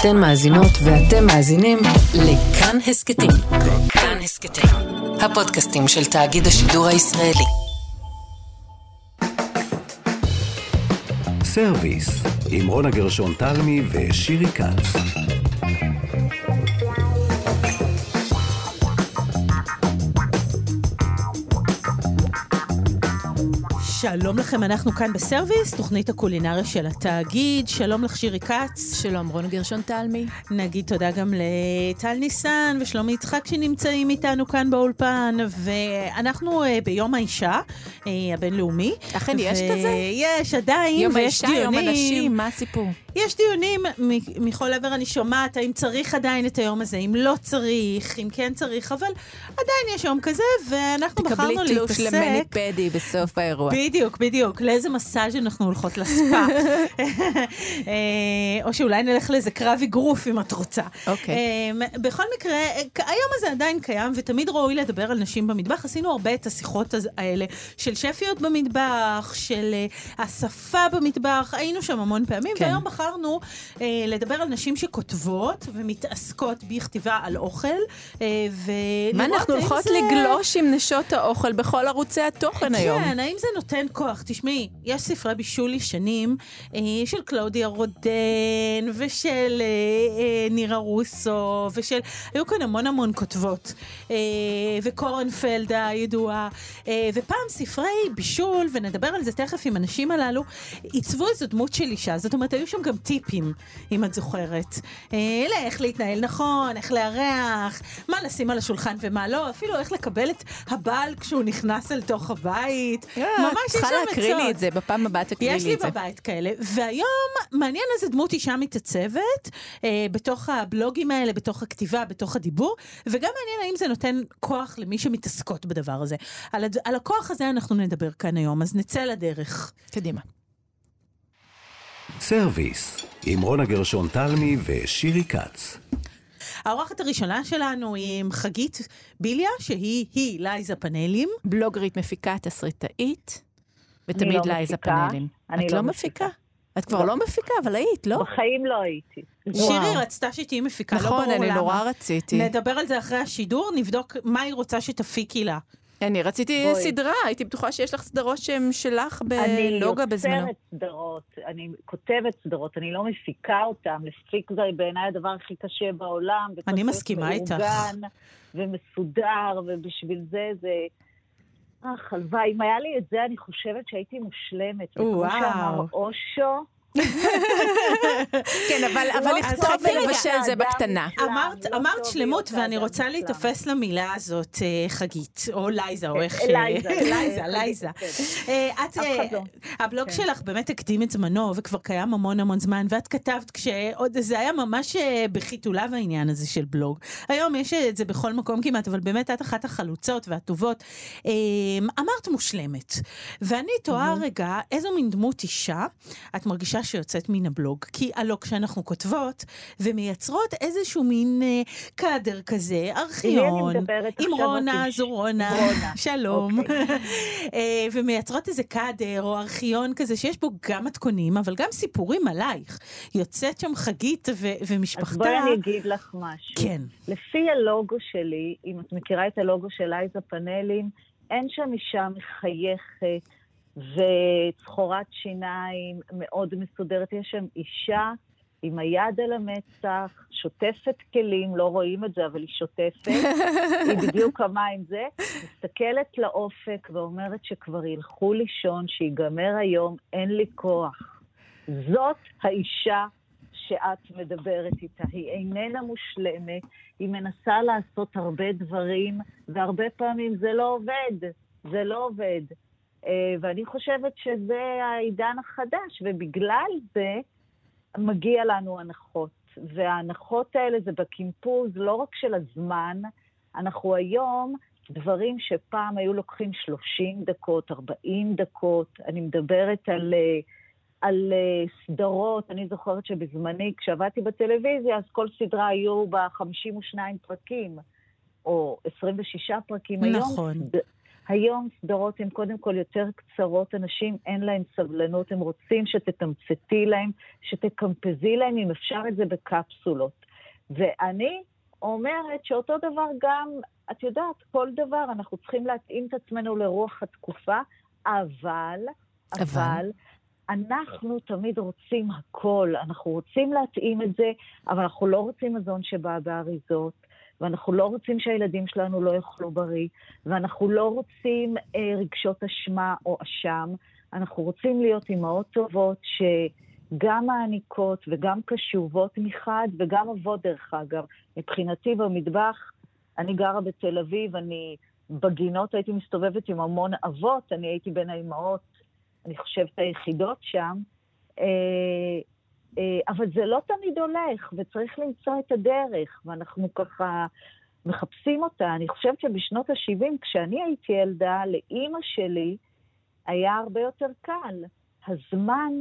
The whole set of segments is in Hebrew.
אתן מאזינות ואתם מאזינים לכאן הסכתים. כאן הסכתים, הפודקאסטים של תאגיד השידור הישראלי. סרוויס, עם רונה גרשון תלמי ושירי כץ. שלום לכם, אנחנו כאן בסרוויס, תוכנית הקולינריה של התאגיד. שלום לך, שירי כץ. שלום, רונה גרשון תלמי. נגיד תודה גם לטל ניסן ושלומי יצחק שנמצאים איתנו כאן באולפן, ואנחנו uh, ביום האישה uh, הבינלאומי. אכן, יש כזה? יש, עדיין, יום ויש האישה, דיונים. יום הנשים, מה הסיפור? יש דיונים מכל עבר אני שומעת, האם צריך עדיין את היום הזה, אם לא צריך, אם כן צריך, אבל עדיין יש יום כזה, ואנחנו בחרנו תקבלי להתעסק... תלוש למני פדי בסוף האירוע. בדיוק, בדיוק. לאיזה מסאז' אנחנו הולכות לספא. אה, או שאולי נלך לאיזה קרב אגרוף אם את רוצה. אוקיי. אה, בכל מקרה, היום הזה עדיין קיים, ותמיד ראוי לדבר על נשים במטבח. עשינו הרבה את השיחות האלה של שפיות במטבח, של אה, השפה במטבח, היינו שם המון פעמים, כן. והיום בחרנו אה, לדבר על נשים שכותבות ומתעסקות בכתיבה על אוכל, אה, ולראות מה אנחנו הולכות זה- לגלוש עם נשות האוכל בכל ערוצי התוכן היום? כן, האם זה נותן כוח? תשמעי, יש ספרי בישול ישנים אה, של קלאודיה רודן ושל אה, אה, נירה רוסו ושל... היו כאן המון המון כותבות. אה, וקורנפלד הידועה. אה, ופעם ספרי בישול, ונדבר על זה תכף עם הנשים הללו, עיצבו איזו דמות של אישה. זאת אומרת, היו שם גם טיפים, אם את זוכרת. אה, לאיך להתנהל נכון, איך לארח, מה לשים על השולחן ומה לא, אפילו איך לקבל את הבעל כשהוא נכנס אל תוך הבית. ממש יש אה, צריכה שם להקריא לי עצות. את זה, בפעם הבאה תקריא יש לי לי את זה. בבית כאלה, והיום מעניין איזה דמות אישה מתעצבת אה, בתוך הבלוגים האלה, בתוך הכתיבה, בתוך הדיבור, וגם מעניין האם זה נותן כוח למי שמתעסקות בדבר הזה. על, הד... על הכוח הזה אנחנו נדבר כאן היום, אז נצא לדרך. קדימה. סרוויס, עם רונה גרשון תלמי ושירי כץ. האורחת הראשונה שלנו היא עם חגית ביליה, שהיא היא לייזה פאנלים. בלוגרית מפיקה, תסריטאית, ותמיד לא לייזה. פאנלים. אני את לא לא מפיקה. מפיקה? את כבר לא מפיקה, אבל היית, לא? בחיים לא הייתי. שירי רצתה שתהיי מפיקה, לא ברור נכון, למה. אני נורא רציתי. נדבר על זה אחרי השידור, נבדוק מה היא רוצה שתפיקי לה. אני רציתי בואי. סדרה, הייתי בטוחה שיש לך סדרות שהן שלך אני בלוגה בזמנו. יוצרת סדרות, אני כותבת סדרות, אני לא מפיקה אותן. להפיק זה בעיניי הדבר הכי קשה בעולם. אני מסכימה איתך. מאורגן ומסודר, ובשביל זה זה... אך, הלוואי, אם היה לי את זה, אני חושבת שהייתי מושלמת. וכמו וואו. שאמר אושו, כן, אבל לא, לכתוב רגע, ולבשל זה בקטנה. אמרת, לא שלמות, ואני רוצה. להיתפס למילה הזאת, אה, חגית, או לייזה, או איך ש... לייזה. לייזה, כן. אה, את, אף אה, לא. הבלוג כן. שלך באמת הקדים את זמנו, וכבר קיים המון המון זמן, ואת כתבת כשעוד, זה היה ממש בחיתוליו העניין הזה של בלוג. היום יש את זה בכל מקום כמעט, אבל באמת את אחת החלוצות והטובות. אמרת מושלמת, ואני תוהה רגע, איזו מין דמות אישה את מרגישה שיוצאת מן הבלוג? כי הלא כשאנחנו כותבות ומייצרות איזשהו מין אה, קאדר כזה, ארכיון, עם? רונה, אותי? זו רונה, שלום. אוקיי. אה, ומייצרות איזה קאדר או ארכיון כזה שיש בו גם מתכונים, אבל גם סיפורים עלייך. יוצאת שם חגית ו- ומשפחתה. אז בואי אני אגיד לך משהו. כן. לפי הלוגו שלי, אם את מכירה את הלוגו של לייזה פאנלים, אין שם אישה מחייכת וצחורת שיניים מאוד מסודרת. יש שם אישה עם היד על המצח, שוטפת כלים, לא רואים את זה, אבל היא שוטפת. היא בדיוק כמה עם זה. מסתכלת לאופק ואומרת שכבר ילכו לישון, שיגמר היום, אין לי כוח. זאת האישה שאת מדברת איתה. היא איננה מושלמת, היא מנסה לעשות הרבה דברים, והרבה פעמים זה לא עובד. זה לא עובד. אה, ואני חושבת שזה העידן החדש, ובגלל זה מגיע לנו הנחות. וההנחות האלה זה בקימפוז לא רק של הזמן, אנחנו היום, דברים שפעם היו לוקחים 30 דקות, 40 דקות, אני מדברת על... אה, על uh, סדרות, אני זוכרת שבזמני, כשעבדתי בטלוויזיה, אז כל סדרה היו בה 52 פרקים, או 26 פרקים. נכון. היום, היום סדרות הן קודם כל יותר קצרות, אנשים אין להם סבלנות, הם רוצים שתתמצתי להם, שתקמפזי להם, אם אפשר את זה בקפסולות. ואני אומרת שאותו דבר גם, את יודעת, כל דבר, אנחנו צריכים להתאים את עצמנו לרוח התקופה, אבל, אבל, אבל אנחנו תמיד רוצים הכל, אנחנו רוצים להתאים את זה, אבל אנחנו לא רוצים מזון שבא באריזות, ואנחנו לא רוצים שהילדים שלנו לא יאכלו בריא, ואנחנו לא רוצים אה, רגשות אשמה או אשם, אנחנו רוצים להיות אימהות טובות שגם מעניקות וגם קשובות מחד, וגם אבות דרך אגב. מבחינתי במטבח, אני גרה בתל אביב, אני בגינות הייתי מסתובבת עם המון אבות, אני הייתי בין האימהות אני חושבת, היחידות שם, אה, אבל זה לא תמיד הולך, וצריך למצוא את הדרך, ואנחנו ככה מחפשים אותה. אני חושבת שבשנות ה-70, כשאני הייתי ילדה, לאימא שלי היה הרבה יותר קל. הזמן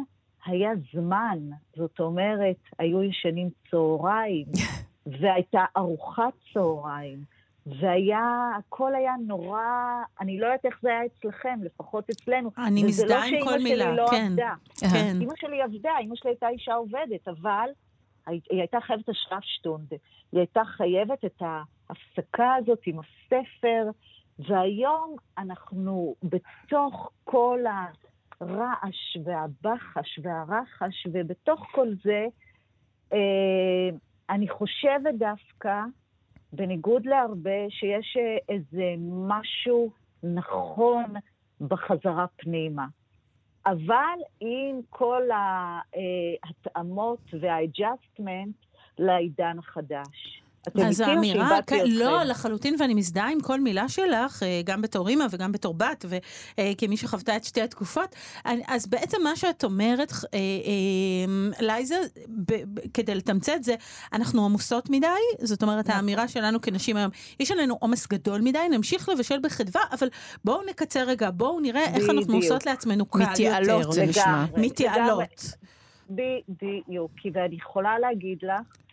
היה זמן, זאת אומרת, היו ישנים צהריים, והייתה ארוחת צהריים. והיה, הכל היה נורא, אני לא יודעת איך זה היה אצלכם, לפחות אצלנו. אני מזדהה עם כל מילה, לא כן. עבדה. כן. אימא שלי עבדה, אימא שלי הייתה אישה עובדת, אבל היא הייתה חייבת השרפשטונד. היא הייתה חייבת את ההפסקה הזאת עם הספר, והיום אנחנו בתוך כל הרעש והבחש והרחש, ובתוך כל זה, אה, אני חושבת דווקא, בניגוד להרבה, שיש אה, איזה משהו נכון בחזרה פנימה. אבל עם כל ההתאמות והאדג'סטמנט לעידן החדש. אז האמירה, כן, לא, לחלוטין, ואני מזדהה עם כל מילה שלך, אה, גם בתור אימא וגם בתור בת, וכמי אה, שחוותה את שתי התקופות. אז בעצם מה שאת אומרת, אה, לייזה, כדי לתמצת זה, אנחנו עמוסות מדי, זאת אומרת, נכון. האמירה שלנו כנשים היום, יש עלינו עומס גדול מדי, נמשיך לבשל בחדווה, אבל בואו נקצר רגע, בואו נראה איך אנחנו עושות לעצמנו קל יותר. מתייעלות זה נשמע. מתייעלות. בדיוק, כי ואני יכולה להגיד לך,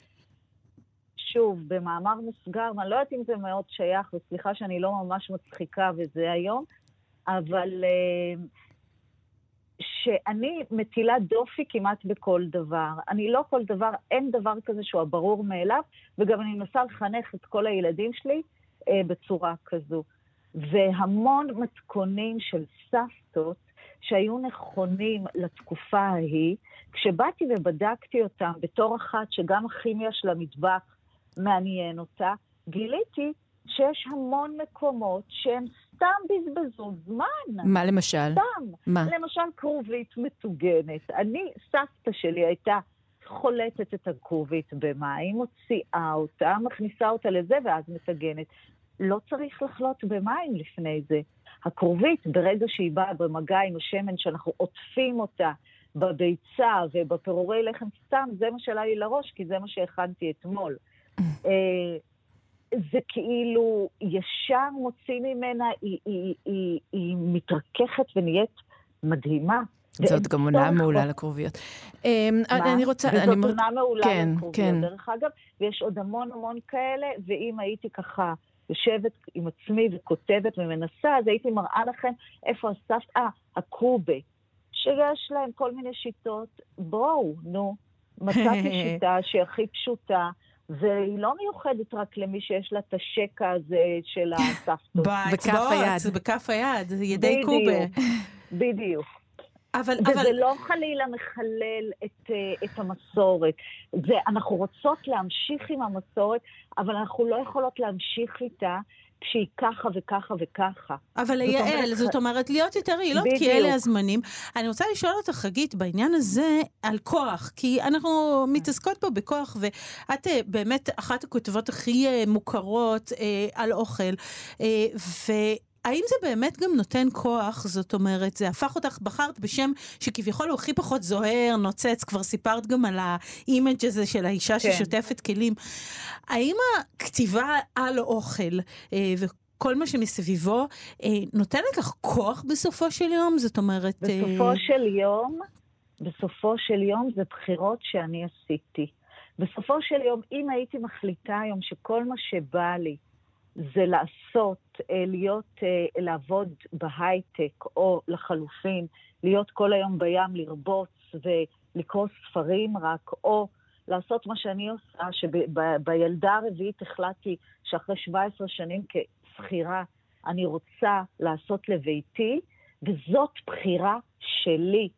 שוב, במאמר מוסגר, ואני לא יודעת אם זה מאוד שייך, וסליחה שאני לא ממש מצחיקה וזה היום, אבל uh, שאני מטילה דופי כמעט בכל דבר. אני לא כל דבר, אין דבר כזה שהוא הברור מאליו, וגם אני מנסה לחנך את כל הילדים שלי uh, בצורה כזו. והמון מתכונים של סבתות שהיו נכונים לתקופה ההיא, כשבאתי ובדקתי אותם בתור אחת שגם הכימיה של המטבח מעניין אותה, גיליתי שיש המון מקומות שהם סתם בזבזו זמן. מה למשל? סתם. מה? למשל כרובית מטוגנת. אני, סבתא שלי הייתה חולטת את הכרובית במים, מוציאה אותה, מכניסה אותה לזה ואז מטגנת. לא צריך לחלוט במים לפני זה. הכרובית, ברגע שהיא באה במגע עם השמן, שאנחנו עוטפים אותה בביצה ובפירורי לחם סתם, זה מה שעלה לי לראש, כי זה מה שהכנתי אתמול. אה, זה כאילו ישר מוציא ממנה, היא, היא, היא, היא מתרככת ונהיית מדהימה. זאת גם עונה מעולה לקרוביות. אמ, אני רוצה... וזאת עונה מעולה כן, לקרוביות, כן. דרך אגב, ויש עוד המון המון כאלה, ואם הייתי ככה יושבת עם עצמי וכותבת ומנסה, אז הייתי מראה לכם איפה הסבתא, אה, הקובה, שיש להם כל מיני שיטות. בואו, נו, מצאתי שיטה שהיא הכי פשוטה. והיא לא מיוחדת רק למי שיש לה את השקע הזה של הסבתות. בכף היד. בכף היד, ידי קובה. בדיוק. אבל, וזה אבל... לא חלילה מחלל את, אה, את המסורת. זה, אנחנו רוצות להמשיך עם המסורת, אבל אנחנו לא יכולות להמשיך איתה כשהיא ככה וככה וככה. אבל לייעל, זאת אומרת, להיות יותר יעילות, כי אלה הזמנים. אני רוצה לשאול אותך, חגית, בעניין הזה, על כוח, כי אנחנו מתעסקות פה בכוח, ואת אה, באמת אחת הכותבות הכי אה, מוכרות אה, על אוכל, ו... האם זה באמת גם נותן כוח? זאת אומרת, זה הפך אותך, בחרת בשם שכביכול הוא הכי פחות זוהר, נוצץ, כבר סיפרת גם על האימג' הזה של האישה כן. ששוטפת כלים. האם הכתיבה על אוכל אה, וכל מה שמסביבו אה, נותנת לך כוח בסופו של יום? זאת אומרת... אה, בסופו אה... של יום, בסופו של יום זה בחירות שאני עשיתי. בסופו של יום, אם הייתי מחליטה היום שכל מה שבא לי, זה לעשות, אה, להיות, אה, לעבוד בהייטק, או לחלופין, להיות כל היום בים, לרבוץ ולקרוא ספרים רק, או לעשות מה שאני עושה, שבילדה הרביעית החלטתי שאחרי 17 שנים כשכירה, אני רוצה לעשות לביתי, וזאת בחירה שלי.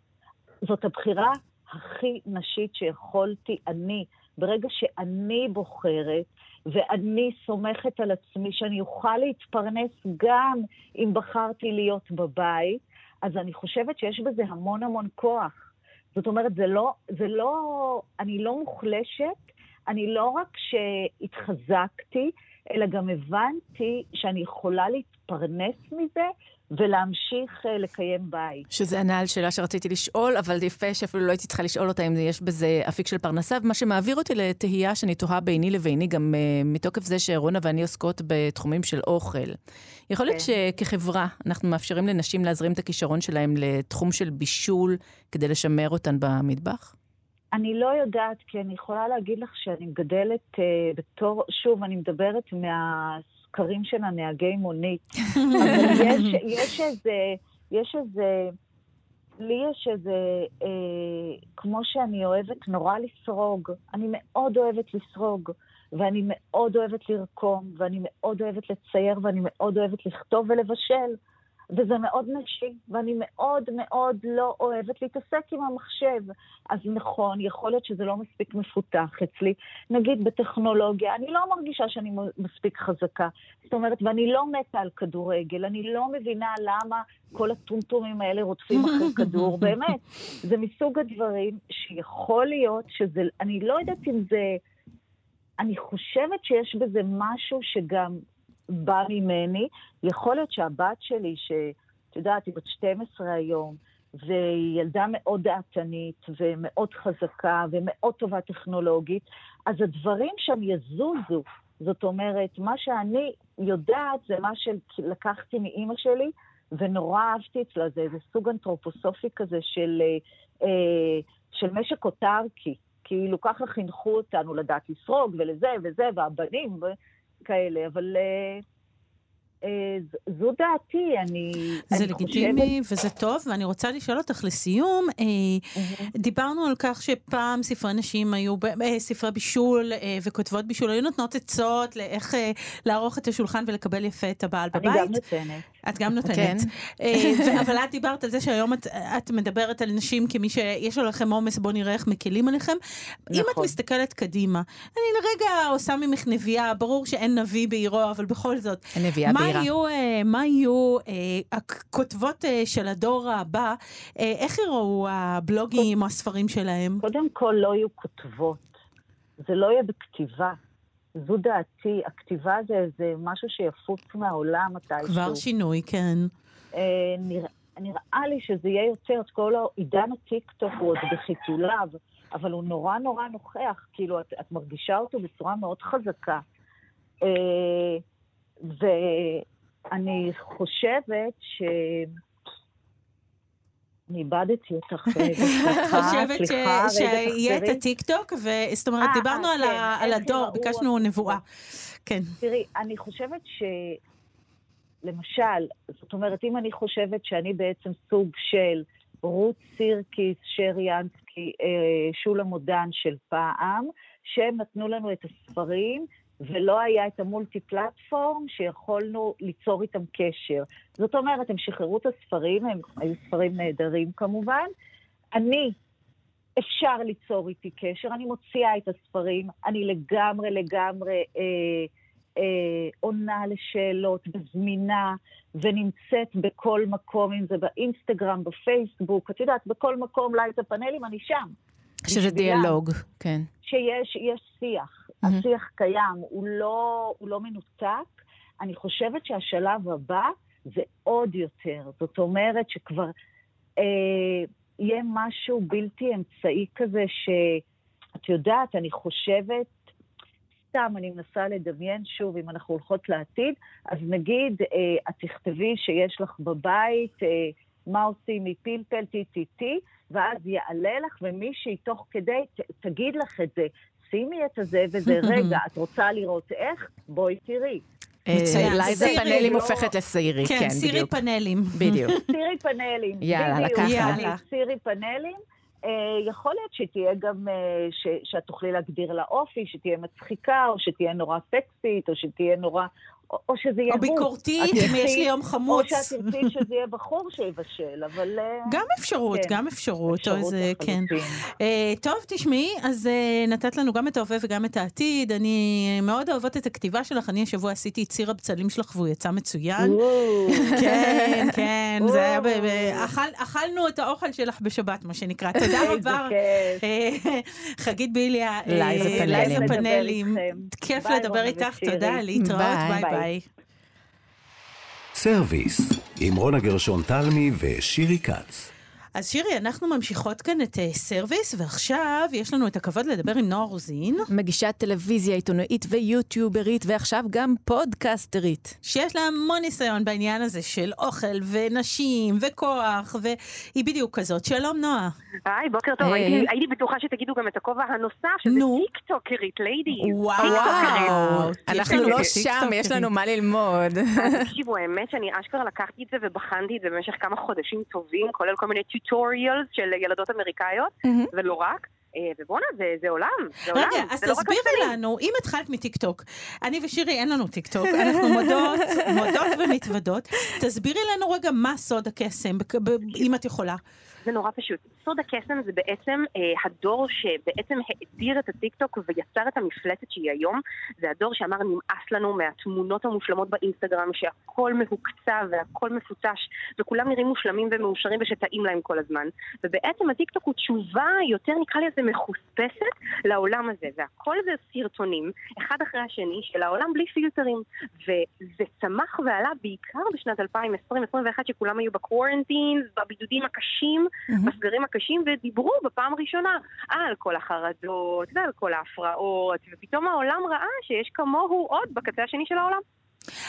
זאת הבחירה הכי נשית שיכולתי אני. ברגע שאני בוחרת, ואני סומכת על עצמי שאני אוכל להתפרנס גם אם בחרתי להיות בבית, אז אני חושבת שיש בזה המון המון כוח. זאת אומרת, זה לא, זה לא, אני לא מוחלשת, אני לא רק שהתחזקתי, אלא גם הבנתי שאני יכולה להתפרנס מזה ולהמשיך uh, לקיים בית. שזה ענה על שאלה שרציתי לשאול, אבל יפה שאפילו לא הייתי צריכה לשאול אותה אם יש בזה אפיק של פרנסה, מה שמעביר אותי לתהייה שאני תוהה ביני לביני, גם uh, מתוקף זה שרונה ואני עוסקות בתחומים של אוכל. יכול להיות כן. שכחברה אנחנו מאפשרים לנשים להזרים את הכישרון שלהם לתחום של בישול כדי לשמר אותן במטבח? אני לא יודעת, כי אני יכולה להגיד לך שאני מגדלת uh, בתור, שוב, אני מדברת מהסקרים של הנהגי מונית. אבל יש, יש איזה, יש איזה, לי יש איזה, אה, כמו שאני אוהבת נורא לסרוג, אני מאוד אוהבת לסרוג, ואני מאוד אוהבת לרקום, ואני מאוד אוהבת לצייר, ואני מאוד אוהבת לכתוב ולבשל. וזה מאוד נשי, ואני מאוד מאוד לא אוהבת להתעסק עם המחשב. אז נכון, יכול להיות שזה לא מספיק מפותח אצלי. נגיד בטכנולוגיה, אני לא מרגישה שאני מספיק חזקה. זאת אומרת, ואני לא מתה על כדורגל, אני לא מבינה למה כל הטומטומים האלה רודפים אחרי כדור, באמת. זה מסוג הדברים שיכול להיות שזה, אני לא יודעת אם זה... אני חושבת שיש בזה משהו שגם בא ממני. יכול להיות שהבת שלי, שאת יודעת, היא בת 12 היום, והיא ילדה מאוד דעתנית ומאוד חזקה ומאוד טובה טכנולוגית, אז הדברים שם יזוזו. זאת אומרת, מה שאני יודעת זה מה שלקחתי מאימא שלי, ונורא אהבתי אצלה, זה איזה סוג אנתרופוסופי כזה של, אה, של משק אוטרקי. כאילו ככה חינכו אותנו לדעת לסרוג ולזה וזה, והבנים, כאלה, אבל... אה, אה, זו דעתי, אני, זה אני לגיטימי חושבת... וזה טוב, ואני רוצה לשאול אותך לסיום, mm-hmm. דיברנו על כך שפעם ספרי נשים היו, ספרי בישול וכותבות בישול היו נותנות עצות לאיך לערוך את השולחן ולקבל יפה את הבעל בבית. אני גם נותנת. את גם נותנת. כן. אבל את דיברת על זה שהיום את, את מדברת על נשים כמי שיש עליכם עומס, בואו נראה איך מקלים עליכם. נכון. אם את נכון. מסתכלת קדימה, אני לרגע עושה ממך נביאה, ברור שאין נביא בעירו, אבל בכל זאת. נביאה בעירה. יהיו, אה, מה יהיו אה, הכותבות אה, של הדור הבא? איך יראו הבלוגים או הספרים שלהם? קודם כל, לא יהיו כותבות. זה לא יהיה בכתיבה. זו דעתי, הכתיבה זה, זה משהו שיפוץ מהעולם מתישהו. כבר שינוי, כן. אה, נראה, נראה לי שזה יהיה יותר, את כל עידן הטיקטוק הוא עוד בחיתוליו, אבל הוא נורא נורא נוכח, כאילו, את, את מרגישה אותו בצורה מאוד חזקה. אה, ואני חושבת ש... אני איבדתי אותך סליחה, חושבת שיהיה את הטיקטוק, זאת אומרת, אה, דיברנו כן, על הדור, ביקשנו נבואה. כן. תראי, אני חושבת ש... למשל, זאת אומרת, אם אני חושבת שאני בעצם סוג של רות סירקיס, שרי ינסקי, אה, שולה מודן של פעם, שהם נתנו לנו את הספרים ולא היה את המולטי פלטפורם שיכולנו ליצור איתם קשר. זאת אומרת, הם שחררו את הספרים, הם היו ספרים נהדרים כמובן. אני, אפשר ליצור איתי קשר, אני מוציאה את הספרים, אני לגמרי לגמרי אה, אה, עונה לשאלות וזמינה ונמצאת בכל מקום, אם זה באינסטגרם, בפייסבוק, את יודעת, בכל מקום, לייט הפאנלים, אני שם. שזה דיאלוג, כן. שיש שיח. Mm-hmm. השיח קיים, הוא לא, הוא לא מנותק. אני חושבת שהשלב הבא זה עוד יותר. זאת אומרת שכבר אה, יהיה משהו בלתי אמצעי כזה, שאת יודעת, אני חושבת, סתם, אני מנסה לדמיין שוב, אם אנחנו הולכות לעתיד, אז נגיד, אה, את תכתבי שיש לך בבית, אה, מה עושים מפלפל, טי טי טי, ואז יעלה לך, ומישהי תוך כדי ת, תגיד לך את זה. שימי את הזה וזה, רגע, את רוצה לראות איך? בואי תראי. אה. לייזה סירי, פאנלים לא- הופכת לסירי, כן, כן, סירי בדיוק. פאנלים. בדיוק. סירי פאנלים. יאללה, בדיוק, לקחת. סירי פאנלים. אה, יכול להיות שתהיה גם, אה, ש- שאת תוכלי להגדיר לה אופי, שתהיה מצחיקה, או שתהיה נורא סקסית, או שתהיה נורא... או, או שזה יהיה או. ביקורתית, אם יש לי יום או חמוץ. שאת תרצי שזה יהיה בחור שיבשל, אבל... אה, גם אפשרות, כן. גם אפשרות. או אפשרות איזה, כן. לחלוטין. אה, טוב, תשמעי, אז אה, נתת לנו גם את ההווה וגם את העתיד. אני מאוד אוהבות את הכתיבה שלך. אני השבוע עשיתי את ציר הבצלים שלך והוא יצא מצוין. כן, כן, זה היה ב... ב-. אכל- אכלנו את האוכל שלך בשבת, מה שנקרא. תודה רבה. אה, חגית ביליה, אה, לייזה פאנלים. לייזה לדבר פאנלים. איתכם. כיף לדבר איתך. תודה, להתראות, ביי. ביי. סרוויס, עם רונה גרשון תלמי ושירי כץ. אז שירי, אנחנו ממשיכות כאן את אה, סרוויס, ועכשיו יש לנו את הכבוד לדבר עם נועה רוזין, מגישת טלוויזיה, עיתונאית ויוטיוברית, ועכשיו גם פודקסטרית. שיש לה המון ניסיון בעניין הזה של אוכל ונשים וכוח, והיא בדיוק כזאת. שלום, נועה. היי, בוקר טוב. היי. הייתי- הייתי בטוחה שתגידו גם את הכובע הנוסף, שזה. טיקטוקרית, ליידי. וואו. אנחנו לא שם, יש. לנו מה ללמוד. תקשיבו, האמת שאני אשכרה לקחתי את זה ובחנתי את זה במשך כמה חודשים טובים, כולל כל מיני tutorials של ילדות אמריקאיות, ולא רק. אה, ובואנה, זה זה עולם, זה עולם. רגע, אז לא תסבירי. לנו, אם התחלת מטיקטוק, אני ושירי אין לנו טיקטוק, אנחנו מודות, מודות ומתוודות, תסבירי לנו רגע מה סוד הקסם, אם את יכולה. זה נורא פשוט. סוד הקסם זה בעצם אה, הדור שבעצם האדיר את הטיקטוק ויצר את המפלצת שהיא היום. זה הדור שאמר נמאס לנו מהתמונות המושלמות באינסטגרם, שהכל מהוקצע והכל מפוצש, וכולם נראים מושלמים ומאושרים ושטעים להם כל הזמן. ובעצם הטיקטוק הוא תשובה יותר נקרא לזה מחוספסת לעולם הזה, והכל זה סרטונים, אחד אחרי השני, של העולם בלי פילטרים. וזה צמח ועלה בעיקר בשנת 2020-2021, שכולם היו בקוורנטין, בבידודים הקשים, בסגרים הקשים, ודיברו בפעם הראשונה על כל החרדות ועל כל ההפרעות, ופתאום העולם ראה שיש כמוהו עוד בקצה השני של העולם.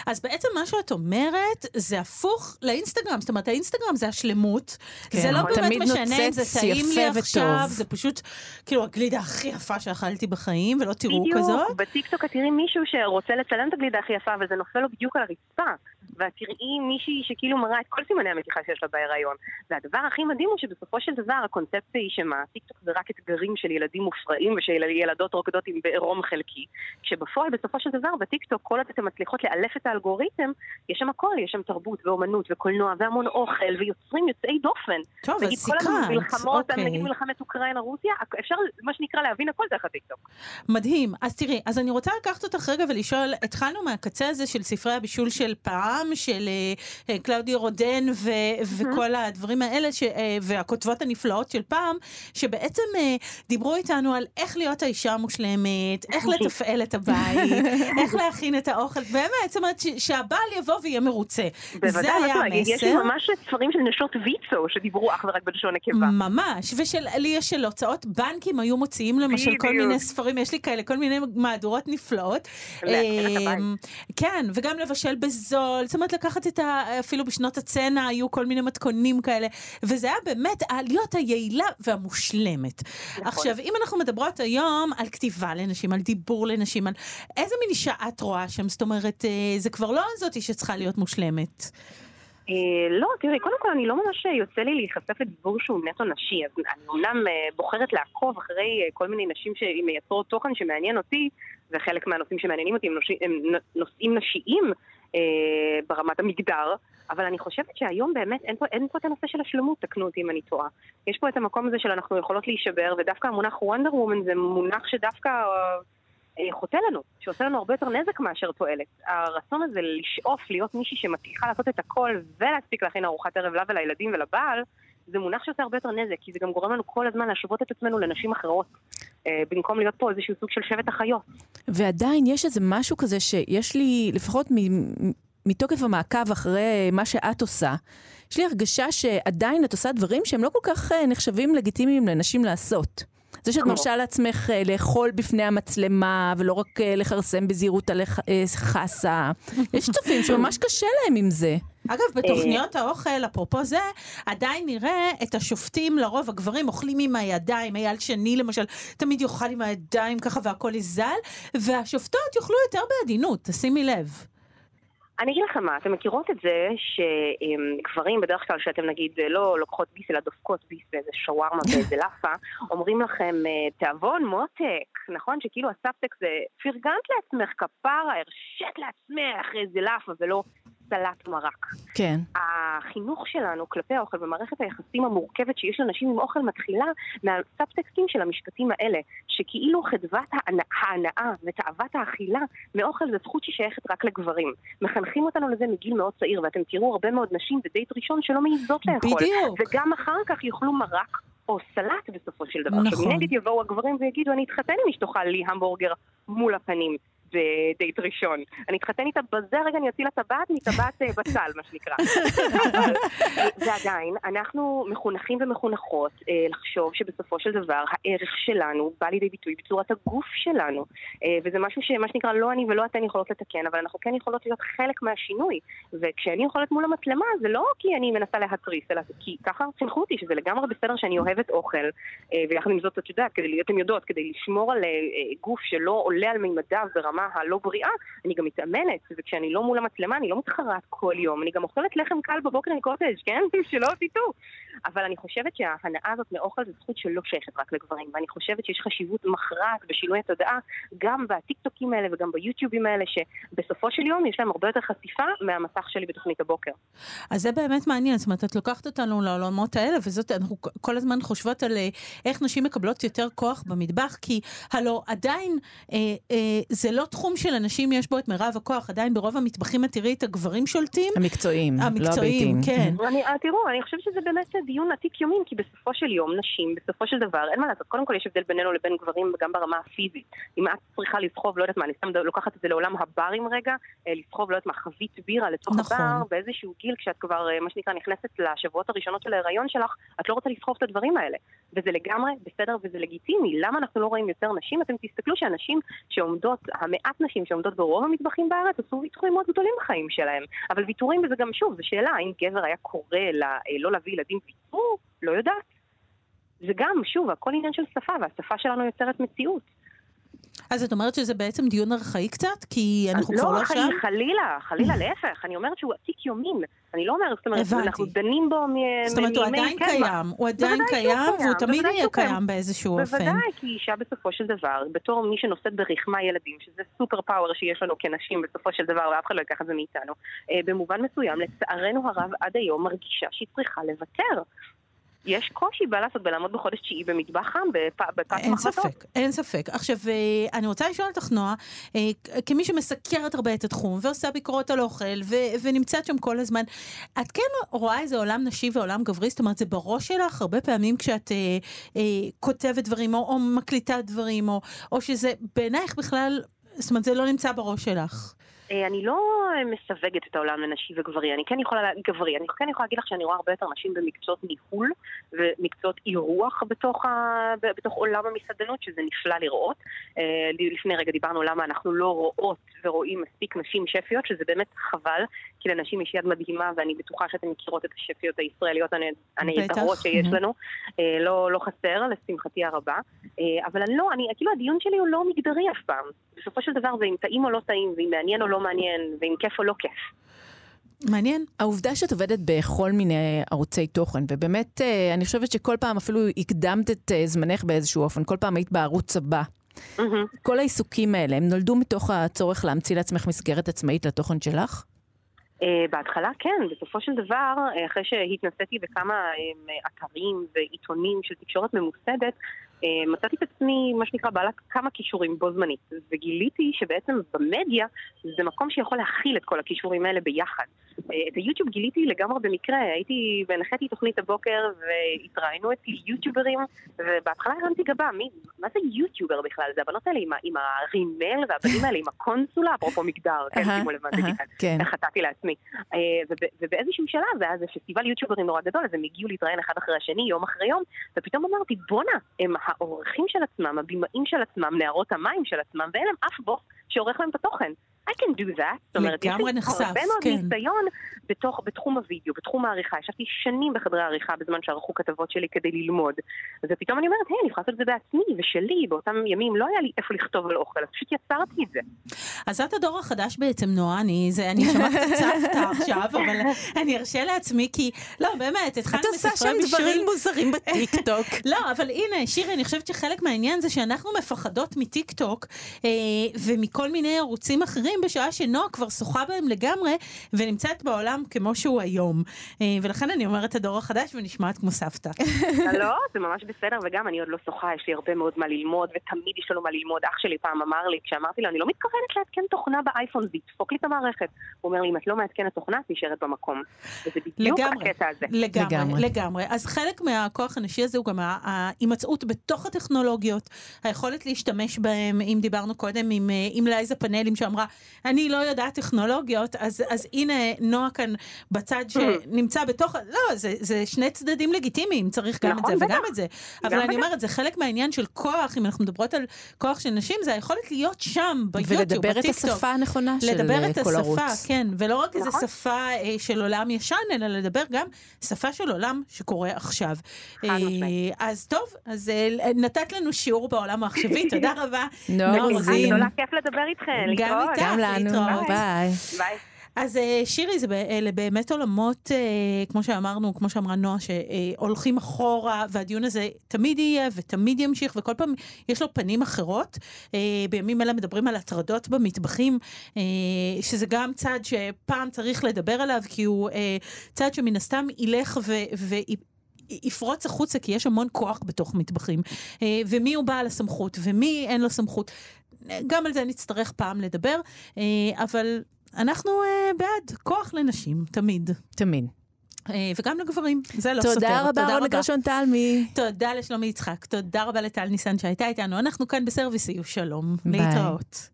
אז בעצם מה שאת אומרת, זה הפוך לאינסטגרם, זאת אומרת, האינסטגרם זה השלמות, כן, זה לא נכון. באמת משנה אם זה טעים לי יפה עכשיו, וטוב. זה פשוט, כאילו, הגלידה הכי יפה שאכלתי בחיים, ולא תראו בדיוק, כזאת. בטיקטוק את תראי מישהו שרוצה לצלם את הגלידה הכי יפה, אבל זה נופל לו בדיוק על הרצפה. ואת תראי מישהי שכאילו מראה את כל סימני המתיחה שיש לה בהיריון. והדבר הכי מדהים הוא שבסופו של דבר הקונספציה היא שמה, טיקטוק זה רק אתגרים של ילדים מופרעים ושל ילדות רוקדות עם בעירום חלקי. כשבפועל בסופו של דבר בטיקטוק כל עוד אתן מצליחות לאלף את האלגוריתם, יש שם הכל, יש שם תרבות ואומנות וקולנוע והמון אוכל ויוצרים יוצאי דופן. טוב, נגיד אז כל סיכמת, המלחמות, אוקיי. נגיד מלחמת אוקראינה-רוסיה, אפשר מה שנקרא להבין הכל דרך הטיקטוק. מדהים. אז תראי, אז אני רוצה לקחת אותך רגע ולשאול, התחלנו מהקצה הזה של ספרי הבישול של פעם, של אה, אה, קלאודיה רודן ו- וכל הדברים האלה, ש- אה, והכותבות הנפלאות של פעם, שבעצם אה, דיברו איתנו על איך להיות האישה המושלמת, איך לתפעל את הבית, איך להכין את האוכל, באמת, זאת אומרת, ש- שהבעל יבוא ויהיה מרוצה. זה בוודאי, היה בטוח. יש לי המסר. ממש ספרים של נשות ויצו שדיברו אך ורק בלשון נקבה. ממש, ולי יש של הוצאות בנקים היו מוציאים למשל כל. מיני ספרים, יש לי כאלה, כל מיני מהדורות נפלאות. אמ, כן, וגם לבשל בזול, זאת אומרת לקחת את ה... אפילו בשנות הצנע היו כל מיני מתכונים כאלה, וזה היה באמת להיות היעילה והמושלמת. נכון. עכשיו, אם אנחנו מדברות היום על כתיבה לנשים, על דיבור לנשים, על איזה מין אישה את רואה שם? זאת אומרת, אה, זה כבר לא זאתי שצריכה להיות מושלמת. אה, לא, תראי, קודם כל אני לא ממש יוצא לי להיחשף לדיבור שהוא נטו נשי, אז אני אומנם אה, בוחרת לעקוב אחרי אה, כל מיני נשים שמייצרות תוכן שמעניין אותי, וחלק מהנושאים שמעניינים אותי הם, נושאים, הם נושאים נשיים אה, ברמת המגדר, אבל אני חושבת שהיום באמת אין פה, אין פה את הנושא של השלמות, תקנו אותי אם אני טועה. יש פה את המקום הזה של אנחנו יכולות להישבר, ודווקא המונח וונדר וומן זה מונח שדווקא... אה, חוטא לנו, שעושה לנו הרבה יותר נזק מאשר תועלת. הרצון הזה לשאוף להיות מישהי שמצליחה לעשות את הכל ולהספיק להכין ארוחת ערב לה ולילדים ולבעל, זה מונח שעושה הרבה יותר נזק, כי זה גם גורם לנו כל הזמן להשוות את עצמנו לנשים אחרות, אה, במקום להיות פה איזשהו סוג של שבט החיות. ועדיין יש איזה משהו כזה שיש לי, לפחות מ- מתוקף המעקב אחרי מה שאת עושה, יש לי הרגשה שעדיין את עושה דברים שהם לא כל כך אה, נחשבים לגיטימיים לנשים לעשות. זה שאת? מרשה לעצמך אה, לאכול בפני המצלמה, ולא רק אה, לכרסם בזהירות על אה, חסה. יש צופים שממש קשה להם עם זה. אגב, בתוכניות האוכל, אפרופו זה, עדיין נראה את השופטים, לרוב הגברים אוכלים עם הידיים, אייל שני למשל, תמיד יאכל עם הידיים ככה והכל יזל, והשופטות יאכלו יותר בעדינות, תשימי לב. אני אגיד לכם מה, אתם מכירות את זה שגברים בדרך כלל שאתם נגיד לא לוקחות ביס אלא דופקות ביס באיזה שווארמה באיזה לאפה, אומרים לכם אה, תיאבון מותק, נכון? שכאילו הסאבטקסט זה פרגנת לעצמך כפרה, הרשית לעצמך איזה לאפה ולא סלט מרק. כן. החינוך שלנו כלפי האוכל ומערכת היחסים המורכבת שיש לאנשים עם אוכל מתחילה מהסאבטקסטים של המשפטים האלה, שכאילו חדוות ההנאה ותאוות האכילה מאוכל זו זכות ששייכת רק לגברים. מחנכים אותנו לזה מגיל מאוד צעיר, ואתם תראו הרבה מאוד נשים בדייט ראשון שלא מעיזות לאכול. בדיוק. וגם אחר כך יאכלו מרק. או סלט בסופו של דבר. נכון. עכשיו מנגד יבואו הגברים ויגידו, אני אתחתן עם מי שתאכל לי המבורגר מול הפנים. בדייט ראשון. אני אתחתן איתה בזה רגע, אני אוציא לה טבעת מטבעת אה, בצל, מה שנקרא. ועדיין, אנחנו מחונכים ומחונכות אה, לחשוב שבסופו של דבר הערך שלנו בא לידי ביטוי בצורת הגוף שלנו. אה, וזה משהו שמה שנקרא לא אני ולא אתן יכולות לתקן, אבל אנחנו כן יכולות להיות חלק מהשינוי. וכשאני יכולת מול המצלמה, זה לא כי אני מנסה להתריס, אלא כי ככה חינכו אותי, שזה לגמרי בסדר שאני אוהבת אוכל, ויחד עם זאת, את יודעת, כדי, אתם יודעות, כדי לשמור על גוף שלא עולה על מימדיו ברמה הלא בריאה, אני גם מתאמנת, וכשאני לא מול המצלמה, אני לא מתחרט כל יום, אני גם אוכלת לחם קל בבוקר עם קוטג', כן? שלא תטעו. אבל אני חושבת שההנאה הזאת מאוכל זו זכות שלא שייכת רק לגברים, ואני חושבת שיש חשיבות מכרעת בשינוי התודעה, גם בטיקטוקים האלה וגם ביוטיובים האלה, שבסופו של יום יש להם הרבה יותר חשיפה מהמסך שלי בתוכנית הבוקר. אז זה באמת מעניין, זאת אומרת, את לוקחת אותנו לעולמות האלה, וזאת, אנחנו כל הזמן חושבות על אה, איך נשים מקבלות יותר כוח במטבח, כי הלוא עדיין אה, אה, זה לא תחום שלנשים יש בו את מירב הכוח, עדיין ברוב המטבחים את תראי את הגברים שולטים. המקצועיים, לא המקצועיים, הביתיים. כן. אני, אה, תראו, אני חושבת שזה באמת דיון עתיק יומין, כי בסופו של יום, נשים, בסופו של דבר, אין מה לעשות. קודם כל יש הבדל בינינו לבין גברים גם ברמה הפיזית. אם את צריכה לסחוב, לא יודעת מה, אני סתם לוקחת את זה לעולם הברים רגע, אה, לסחוב, לא יודעת מה, חבית בירה לתוך נכון. הבר, באיזשהו גיל, כשאת כבר, אה, מה שנקרא, נכנסת לשבועות הראשונות של ההיריון שלך, את לא רוצה לסחוב את הדברים האלה. וזה לגמרי בסדר וזה לגיטימי. למה אנחנו לא רואים יותר נשים? אתם תסתכלו שהנשים שעומדות, המעט נשים שעומדות ברוב המטבחים בארץ, עשו ויתורים מאוד גדולים בחיים שלהם. אבל ויתורים, וזה גם שוב, זו שאלה, האם גבר היה קורא לה, אה, לא להביא ילדים ויתור? לא יודעת. זה גם, שוב, הכל עניין של שפה, והשפה שלנו יוצרת מציאות. אז את אומרת שזה בעצם דיון ארכאי קצת? כי אנחנו כבר לא לא, שם? חלילה, חלילה, להפך. אני אומרת שהוא עתיק יומין. אני לא אומרת, זאת אומרת, הבנתי. אנחנו דנים בו מ- זאת אומרת, הוא מימי עדיין קדמה. קיים, הוא עדיין קיים, והוא תמיד יהיה. קיים באיזשהו אופן. בוודאי, כי אישה בסופו של דבר, בתור מי שנושאת ברחמה ילדים, שזה סופר פאוור שיש לנו כנשים בסופו של דבר, ואף אחד לא ייקח את זה מאיתנו, אה, במובן מסוים, לצערנו הרב, עד היום מרגישה שהיא צריכה לוותר. יש קושי מה לעשות בלעמוד בחודש תשיעי במטבח חם, בפ- בפת אין. ספק, אין ספק. עכשיו, אה, אני רוצה לשאול אותך, נועה, אה, כמי שמסקרת הרבה את התחום ועושה ביקורות על אוכל ו- ונמצאת שם כל הזמן, את כן רואה איזה עולם נשי ועולם גברי? זאת אומרת, זה בראש שלך הרבה פעמים כשאת אה, אה, כותבת דברים או, או מקליטה דברים, או, או שזה בעינייך בכלל, זאת אומרת, זה לא נמצא בראש שלך. אה, אני לא מסווגת את העולם לנשי וגברי, אני כן יכולה, לה- גברי, אני כן יכולה להגיד לך שאני רואה הרבה יותר נשים במקצועות ניהול ומקצועות אירוח בתוך, ה, בתוך עולם המסעדנות, שזה נפלא לראות. אה, לפני רגע דיברנו למה אנחנו לא רואות ורואים מספיק נשים שפיות, שזה באמת חבל, כי לנשים יש יד מדהימה, ואני בטוחה שאתן מכירות את השפיות הישראליות הנ- הנהדרות. שיש. לנו. אה, לא, לא חסר, לשמחתי הרבה. אבל אני לא, אני, כאילו הדיון שלי הוא לא מגדרי אף פעם. בסופו של דבר זה אם טעים או לא טעים, ואם מעניין או לא מעניין, ואם כיף או לא כיף. מעניין. העובדה שאת עובדת בכל מיני ערוצי תוכן, ובאמת, אה, אני חושבת שכל פעם אפילו הקדמת את אה, זמנך באיזשהו אופן, כל פעם היית בערוץ הבא. מהמם. כל העיסוקים האלה, הם נולדו מתוך הצורך להמציא לעצמך מסגרת עצמאית לתוכן שלך? אה, בהתחלה כן, בסופו של דבר, אחרי שהתנסיתי בכמה אה, אתרים ועיתונים של תקשורת ממוסדת, מצאתי את עצמי, מה שנקרא, בעלת כמה כישורים בו זמנית. וגיליתי שבעצם במדיה זה מקום שיכול להכיל את כל הכישורים האלה ביחד. אה, את היוטיוב גיליתי לגמרי במקרה, הייתי, הנחיתי תוכנית הבוקר והתראיינו אצלי יוטיוברים, ובהתחלה הרמתי גבה, מי, מה זה יוטיובר בכלל? זה הבנות האלה עם, עם הרימל והבנים האלה עם הקונסולה, אפרופו מגדר, כן, שימו לב מה זה כאן. כן. חטאתי לעצמי. אה, וב- ובאיזשהו שלב, והיה איזה פסטיבל יוטיוברים נורא גדול, אז הם הגיעו להתראיין אחד אחרי השני, יום אחרי יום, ופתאום אמרתי, בואנה, הם העורכים של עצמם, הבימאים של עצמם, נערות המים של עצמם, ואין להם אף בוס שעורך להם את התוכן. I can do that. זאת אומרת, יש לי נחשף, הרבה מאוד כן. ניסיון בתוך, בתחום הוידאו, בתחום העריכה. ישבתי שנים בחדרי העריכה בזמן שערכו כתבות שלי כדי ללמוד. ופתאום אני אומרת, היי, אני יכולה לעשות את זה בעצמי, ושלי, באותם ימים לא היה לי איפה לכתוב על אוכל, אז פשוט יצרתי את זה. אז את הדור החדש בעצם, נועה, אני, זה, אני שומעת קצת סבתא עכשיו, אבל אני ארשה לעצמי, כי, לא, באמת, התחלנו את עושה שם בישול. דברים מוזרים בטיקטוק. לא, אבל הנה, שירי, אני חושבת שחלק מהעניין זה שאנחנו מפחדות מטיקטוק אה, ומכל מיני ערוצים אחרים, בשעה שנועה כבר שוחה בהם לגמרי, ונמצאת בעולם כמו שהוא היום. אה, ולכן אני אומרת הדור החדש ונשמעת כמו סבתא. לא, זה ממש בסדר, וגם אני עוד לא שוחה, יש לי הרבה מאוד מה ללמוד, ותמיד יש לנו מה ללמוד. אח שלי פעם אמר לי, כשאמרתי לו, אני לא מתכוונת לעדכן תוכנה באייפון, זה ידפוק לי את המערכת. הוא אומר לי, אם את לא מעדכנת תוכנה, את נשארת במקום. וזה בדיוק לגמרי, הקטע הזה. לגמרי, לגמרי. לגמרי. אז חלק מהכוח הנשי הזה הוא גם ההימצאות בתוך הטכנולוגיות, היכולת להשתמש בהם, אם דיברנו קודם עם, אה, עם לייזה פאנלים שאמרה, אני לא יודעת טכנולוגיות, אז, אז הנה נועה כאן בצד שנמצא בתוך, לא, זה, זה שני צדדים לגיטימיים, צריך גם נכון, את זה. וגם את זה. אבל גם אני. אומרת, זה חלק מהעניין של כוח, אם אנחנו מדברות על כוח של נשים, זה היכולת להיות שם, ביוטיוב, ולדבר את בטיקטוק. השפה הנכונה של לדבר אה, את כל ערוץ. השפה, כן, ולא רק איזו נכון. שפה אה, של עולם ישן, אלא לדבר גם שפה של עולם שקורה עכשיו. אה, אז טוב, אז נתת לנו שיעור בעולם העכשווי, תודה רבה. נועה רוזין. גדולה, כיף לדבר איתכן, גם להתראות. איתך. גם לנו. ביי. ביי. אז אה, שירי, זה, ב- אלה באמת עולמות, אה, כמו שאמרנו, כמו שאמרה נועה, שהולכים אחורה, והדיון הזה תמיד יהיה ותמיד ימשיך, וכל פעם יש לו פנים אחרות. אה, בימים אלה מדברים על הטרדות במטבחים, שזה גם צד שפעם צריך לדבר עליו, כי הוא צד שמן הסתם ילך ו... ו יפרוץ החוצה, כי יש המון כוח בתוך מטבחים. ומי הוא בעל הסמכות, ומי אין לו סמכות. גם על זה נצטרך פעם לדבר, אה, אבל אנחנו אה, בעד כוח לנשים, תמיד. תמיד. אה, וגם לגברים, זה לא סותר. תודה רבה, רונה גרשון תלמי. תודה לשלומי יצחק, תודה רבה לטל ניסן שהייתה איתנו. אנחנו כאן בסרוויס יהיו שלום. ביי. להתראות.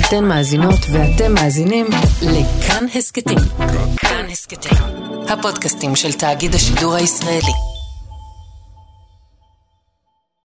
אתן מאזינות ואתם מאזינים לכאן הסכתים. כאן הסכתים, הפודקאסטים של תאגיד השידור הישראלי.